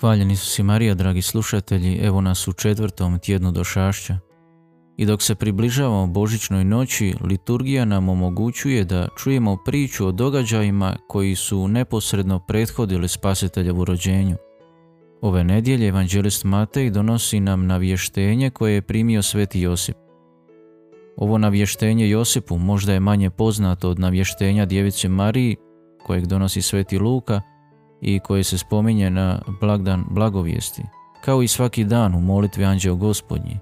Hvaljeni su si Marija, dragi slušatelji, evo nas u četvrtom tjednu došašća. I dok se približavamo Božićnoj noći, liturgija nam omogućuje da čujemo priču o događajima koji su neposredno prethodili spasiteljevu rođenju. Ove nedjelje evanđelist Matej donosi nam navještenje koje je primio sveti Josip. Ovo navještenje Josipu možda je manje poznato od navještenja djevice Mariji, kojeg donosi sveti Luka, i koje se spominje na blagdan blagovijesti, kao i svaki dan u molitvi Anđeo Gospodnji.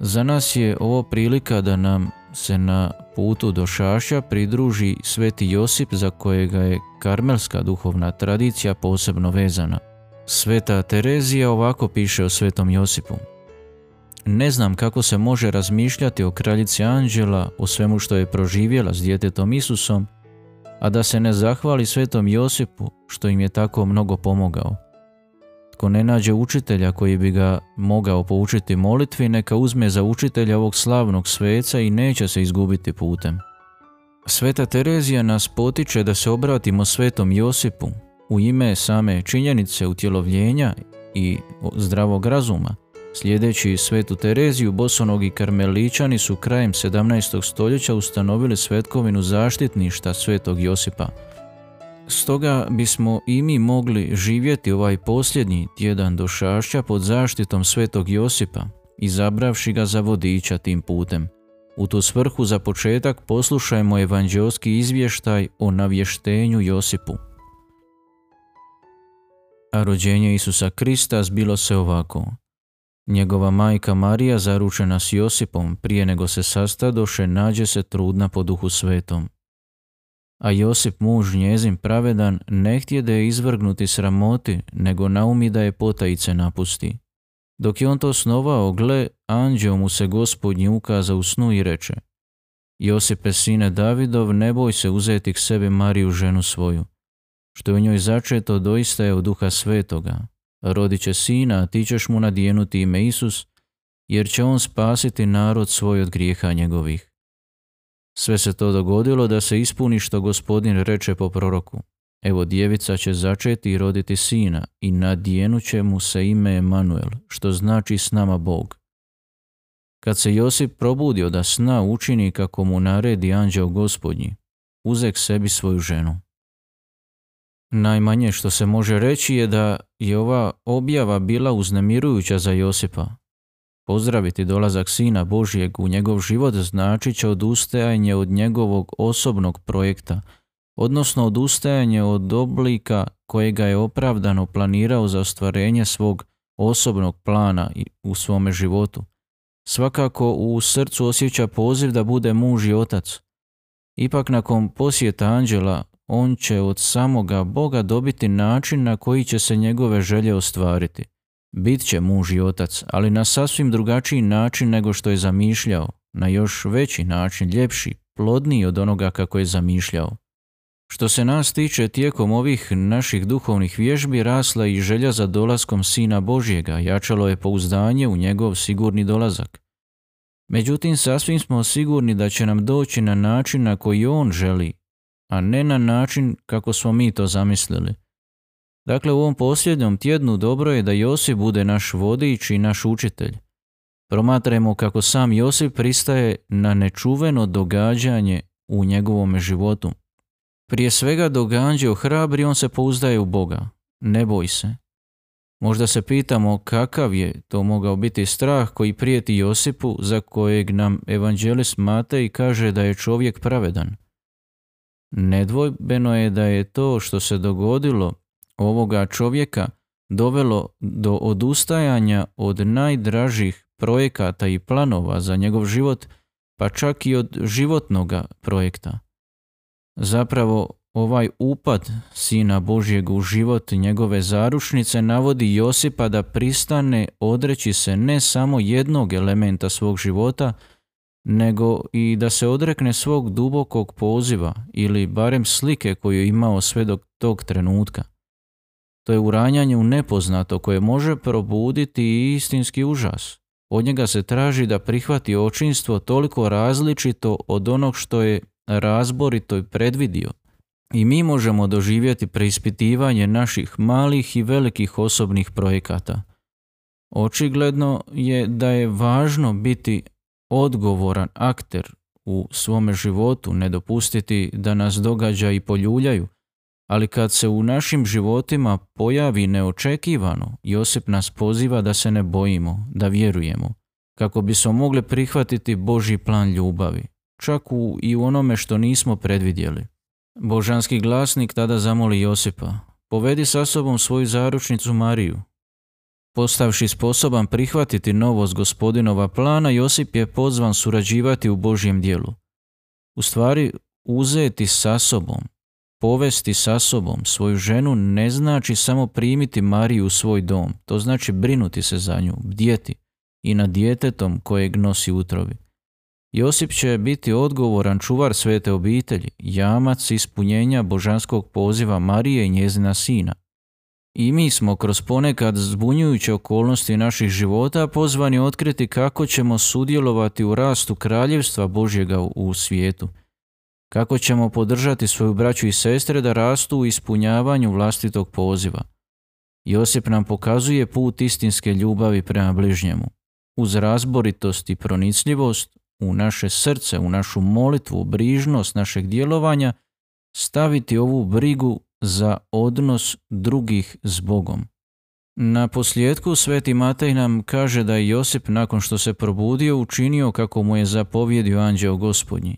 Za nas je ovo prilika da nam se na putu do Šaša pridruži sveti Josip za kojega je karmelska duhovna tradicija posebno vezana. Sveta Terezija ovako piše o svetom Josipu. Ne znam kako se može razmišljati o kraljici Anđela, o svemu što je proživjela s djetetom Isusom, a da se ne zahvali svetom Josipu što im je tako mnogo pomogao. Tko ne nađe učitelja koji bi ga mogao poučiti molitvi, neka uzme za učitelja ovog slavnog sveca i neće se izgubiti putem. Sveta Terezija nas potiče da se obratimo svetom Josipu u ime same činjenice utjelovljenja i zdravog razuma – Sljedeći svetu Tereziju, bosonogi karmeličani su krajem 17. stoljeća ustanovili svetkovinu zaštitništa svetog Josipa. Stoga bismo i mi mogli živjeti ovaj posljednji tjedan došašća pod zaštitom svetog Josipa, izabravši ga za vodiča tim putem. U tu svrhu za početak poslušajmo evanđelski izvještaj o navještenju Josipu. A rođenje Isusa Krista zbilo se ovako. Njegova majka Marija, zaručena s Josipom, prije nego se sastadoše, nađe se trudna po duhu svetom. A Josip, muž njezin pravedan, ne htjede je izvrgnuti sramoti, nego naumi da je potajice napusti. Dok je on to snovao, gle, anđeo mu se gospodnji ukaza u snu i reče Josipe, sine Davidov, ne boj se uzeti k sebi Mariju ženu svoju. Što je u njoj začeto, doista je od duha svetoga, rodit će sina, ti ćeš mu nadijenuti ime Isus, jer će on spasiti narod svoj od grijeha njegovih. Sve se to dogodilo da se ispuni što gospodin reče po proroku. Evo djevica će začeti i roditi sina i nadijenut će mu se ime Emanuel, što znači s nama Bog. Kad se Josip probudio da sna učini kako mu naredi anđeo gospodnji, uzek sebi svoju ženu. Najmanje što se može reći je da je ova objava bila uznemirujuća za Josipa. Pozdraviti dolazak Sina Božijeg u njegov život znači će odustajanje od njegovog osobnog projekta, odnosno odustajanje od oblika kojega je opravdano planirao za ostvarenje svog osobnog plana u svome životu. Svakako u srcu osjeća poziv da bude muž i otac. Ipak nakon posjeta anđela on će od samoga Boga dobiti način na koji će se njegove želje ostvariti. Bit će muž i otac, ali na sasvim drugačiji način nego što je zamišljao, na još veći način, ljepši, plodniji od onoga kako je zamišljao. Što se nas tiče, tijekom ovih naših duhovnih vježbi rasla i želja za dolaskom Sina Božjega, jačalo je pouzdanje u njegov sigurni dolazak. Međutim, sasvim smo sigurni da će nam doći na način na koji On želi a ne na način kako smo mi to zamislili. Dakle, u ovom posljednjom tjednu dobro je da Josip bude naš vodič i naš učitelj. Promatrajmo kako sam Josip pristaje na nečuveno događanje u njegovom životu. Prije svega događa hrabri, on se pouzdaje u Boga. Ne boj se. Možda se pitamo kakav je to mogao biti strah koji prijeti Josipu za kojeg nam evanđelist Matej kaže da je čovjek pravedan. Nedvojbeno je da je to što se dogodilo ovoga čovjeka dovelo do odustajanja od najdražih projekata i planova za njegov život, pa čak i od životnoga projekta. Zapravo, ovaj upad Sina Božjeg u život njegove zaručnice navodi Josipa da pristane odreći se ne samo jednog elementa svog života, nego i da se odrekne svog dubokog poziva ili barem slike koju je imao sve do tog trenutka. To je uranjanje u nepoznato koje može probuditi istinski užas. Od njega se traži da prihvati očinstvo toliko različito od onog što je razborito i predvidio. I mi možemo doživjeti preispitivanje naših malih i velikih osobnih projekata. Očigledno je da je važno biti odgovoran akter u svome životu, ne dopustiti da nas događa i poljuljaju, ali kad se u našim životima pojavi neočekivano, Josip nas poziva da se ne bojimo, da vjerujemo, kako bismo mogli prihvatiti Boži plan ljubavi, čak u, i u onome što nismo predvidjeli. Božanski glasnik tada zamoli Josipa, povedi sa sobom svoju zaručnicu Mariju. Postavši sposoban prihvatiti novost gospodinova plana, Josip je pozvan surađivati u Božjem dijelu. U stvari, uzeti sa sobom, povesti sa sobom svoju ženu ne znači samo primiti Mariju u svoj dom, to znači brinuti se za nju, bdjeti i nad djetetom kojeg nosi utrovi. Josip će biti odgovoran čuvar svete obitelji, jamac ispunjenja božanskog poziva Marije i njezina sina. I mi smo kroz ponekad zbunjujuće okolnosti naših života pozvani otkriti kako ćemo sudjelovati u rastu kraljevstva Božjega u svijetu. Kako ćemo podržati svoju braću i sestre da rastu u ispunjavanju vlastitog poziva. Josip nam pokazuje put istinske ljubavi prema bližnjemu. Uz razboritost i pronicljivost u naše srce, u našu molitvu, brižnost našeg djelovanja, staviti ovu brigu za odnos drugih s Bogom. Na posljedku Sveti Matej nam kaže da je Josip nakon što se probudio učinio kako mu je zapovjedio anđeo gospodnji.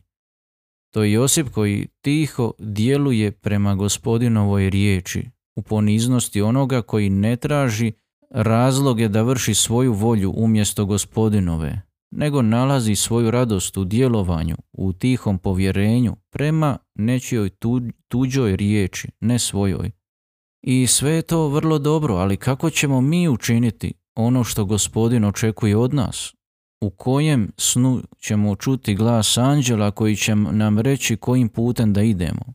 To je Josip koji tiho djeluje prema gospodinovoj riječi, u poniznosti onoga koji ne traži razloge da vrši svoju volju umjesto gospodinove, nego nalazi svoju radost u djelovanju, u tihom povjerenju prema nečijoj tuđoj riječi, ne svojoj. I sve je to vrlo dobro, ali kako ćemo mi učiniti ono što gospodin očekuje od nas? U kojem snu ćemo čuti glas anđela koji će nam reći kojim putem da idemo?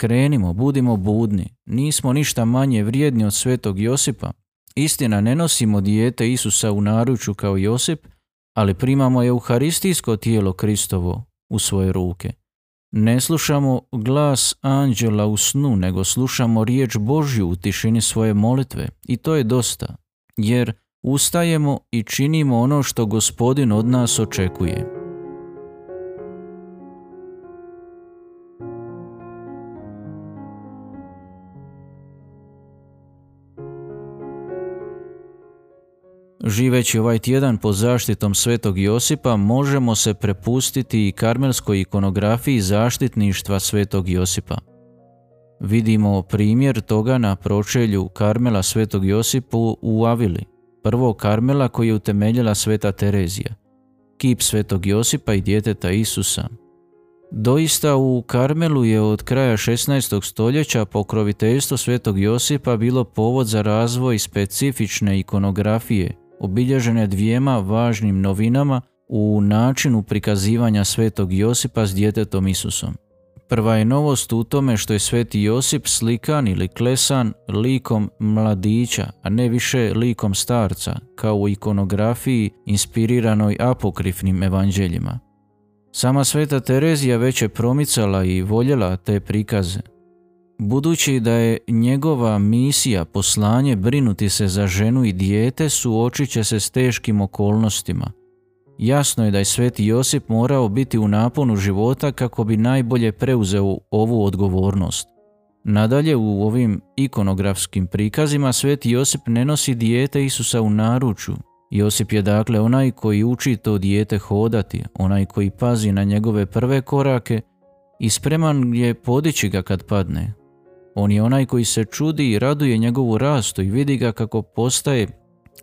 Krenimo, budimo budni, nismo ništa manje vrijedni od svetog Josipa. Istina, ne nosimo dijete Isusa u naruču kao Josip, ali primamo euharistijsko tijelo Kristovo u svoje ruke. Ne slušamo glas anđela u snu, nego slušamo riječ Božju u tišini svoje molitve i to je dosta, jer ustajemo i činimo ono što gospodin od nas očekuje. Živeći ovaj tjedan pod zaštitom Svetog Josipa možemo se prepustiti i karmelskoj ikonografiji zaštitništva Svetog Josipa. Vidimo primjer toga na pročelju Karmela Svetog Josipu u Avili, prvo Karmela koji je utemeljila Sveta Terezija, kip Svetog Josipa i djeteta Isusa. Doista u Karmelu je od kraja 16. stoljeća pokroviteljstvo Svetog Josipa bilo povod za razvoj specifične ikonografije – obilježene dvijema važnim novinama u načinu prikazivanja svetog Josipa s djetetom Isusom. Prva je novost u tome što je sveti Josip slikan ili klesan likom mladića, a ne više likom starca, kao u ikonografiji inspiriranoj apokrifnim evanđeljima. Sama sveta Terezija već je promicala i voljela te prikaze, Budući da je njegova misija, poslanje brinuti se za ženu i dijete, suočit će se s teškim okolnostima. Jasno je da je sveti Josip morao biti u naponu života kako bi najbolje preuzeo ovu odgovornost. Nadalje u ovim ikonografskim prikazima sveti Josip ne nosi dijete Isusa u naruču. Josip je dakle onaj koji uči to dijete hodati, onaj koji pazi na njegove prve korake i spreman je podići ga kad padne, on je onaj koji se čudi i raduje njegovu rastu i vidi ga kako postaje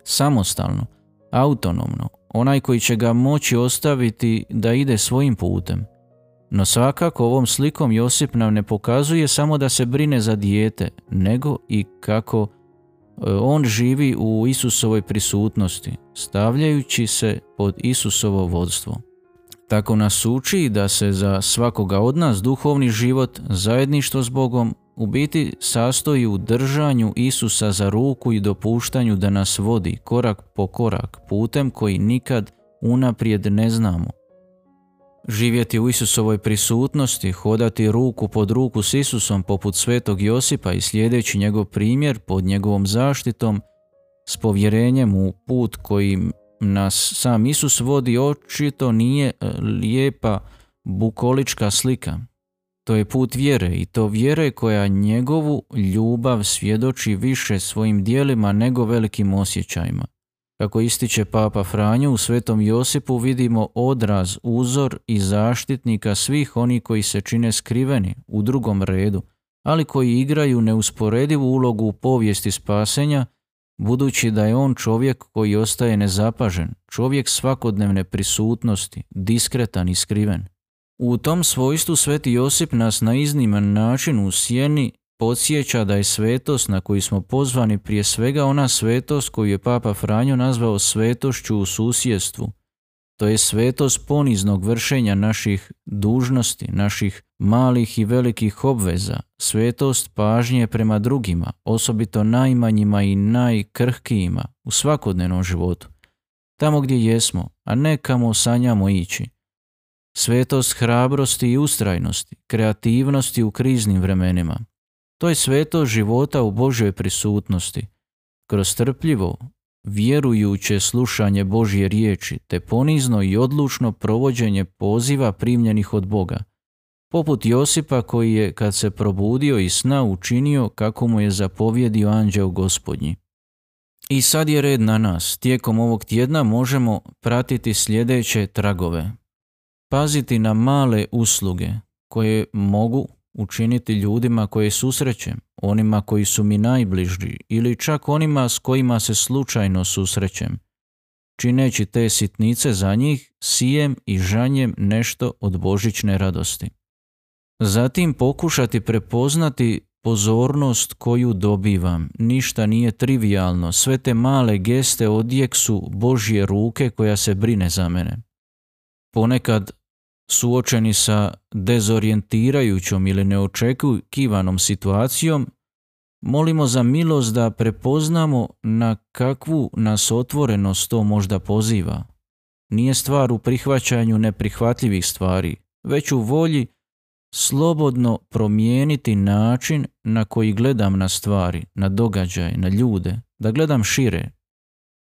samostalno, autonomno, onaj koji će ga moći ostaviti da ide svojim putem. No svakako ovom slikom Josip nam ne pokazuje samo da se brine za dijete, nego i kako e, on živi u Isusovoj prisutnosti, stavljajući se pod Isusovo vodstvo. Tako nas uči da se za svakoga od nas duhovni život, zajedništvo s Bogom u biti sastoji u držanju Isusa za ruku i dopuštanju da nas vodi korak po korak putem koji nikad unaprijed ne znamo. živjeti u Isusovoj prisutnosti, hodati ruku pod ruku s Isusom poput svetog Josipa i slijedeći njegov primjer pod njegovom zaštitom, s povjerenjem u put koji nas sam Isus vodi očito nije e, lijepa bukolička slika. To je put vjere i to vjere koja njegovu ljubav svjedoči više svojim dijelima nego velikim osjećajima. Kako ističe Papa Franjo, u Svetom Josipu vidimo odraz, uzor i zaštitnika svih oni koji se čine skriveni u drugom redu, ali koji igraju neusporedivu ulogu u povijesti spasenja, budući da je on čovjek koji ostaje nezapažen, čovjek svakodnevne prisutnosti, diskretan i skriven. U tom svojstvu Sveti Josip nas na izniman način u sjeni podsjeća da je svetost na koju smo pozvani prije svega ona svetost koju je Papa Franjo nazvao svetošću u susjedstvu. To je svetost poniznog vršenja naših dužnosti, naših malih i velikih obveza, svetost pažnje prema drugima, osobito najmanjima i najkrhkijima u svakodnevnom životu. Tamo gdje jesmo, a ne kamo sanjamo ići. Svetost hrabrosti i ustrajnosti, kreativnosti u kriznim vremenima, to je sveto života u Božoj prisutnosti. Kroz trpljivo, vjerujuće slušanje Božje riječi te ponizno i odlučno provođenje poziva primljenih od Boga. Poput Josipa koji je kad se probudio i sna učinio kako mu je zapovjedio anđeo gospodnji. I sad je red na nas. Tijekom ovog tjedna možemo pratiti sljedeće tragove. Paziti na male usluge koje mogu učiniti ljudima koje susrećem, onima koji su mi najbliži ili čak onima s kojima se slučajno susrećem. Čineći te sitnice za njih, sijem i žanjem nešto od božićne radosti. Zatim pokušati prepoznati pozornost koju dobivam. Ništa nije trivialno, sve te male geste odjek su Božje ruke koja se brine za mene. Ponekad suočeni sa dezorijentirajućom ili neočekivanom situacijom, molimo za milost da prepoznamo na kakvu nas otvorenost to možda poziva. Nije stvar u prihvaćanju neprihvatljivih stvari, već u volji slobodno promijeniti način na koji gledam na stvari, na događaje, na ljude, da gledam šire,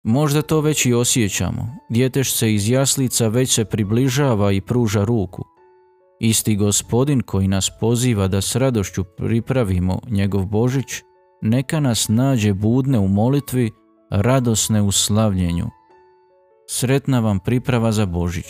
Možda to već i osjećamo. Djeteš se iz jaslica već se približava i pruža ruku. Isti gospodin koji nas poziva da s radošću pripravimo njegov Božić, neka nas nađe budne u molitvi, radosne u slavljenju. Sretna vam priprava za Božić.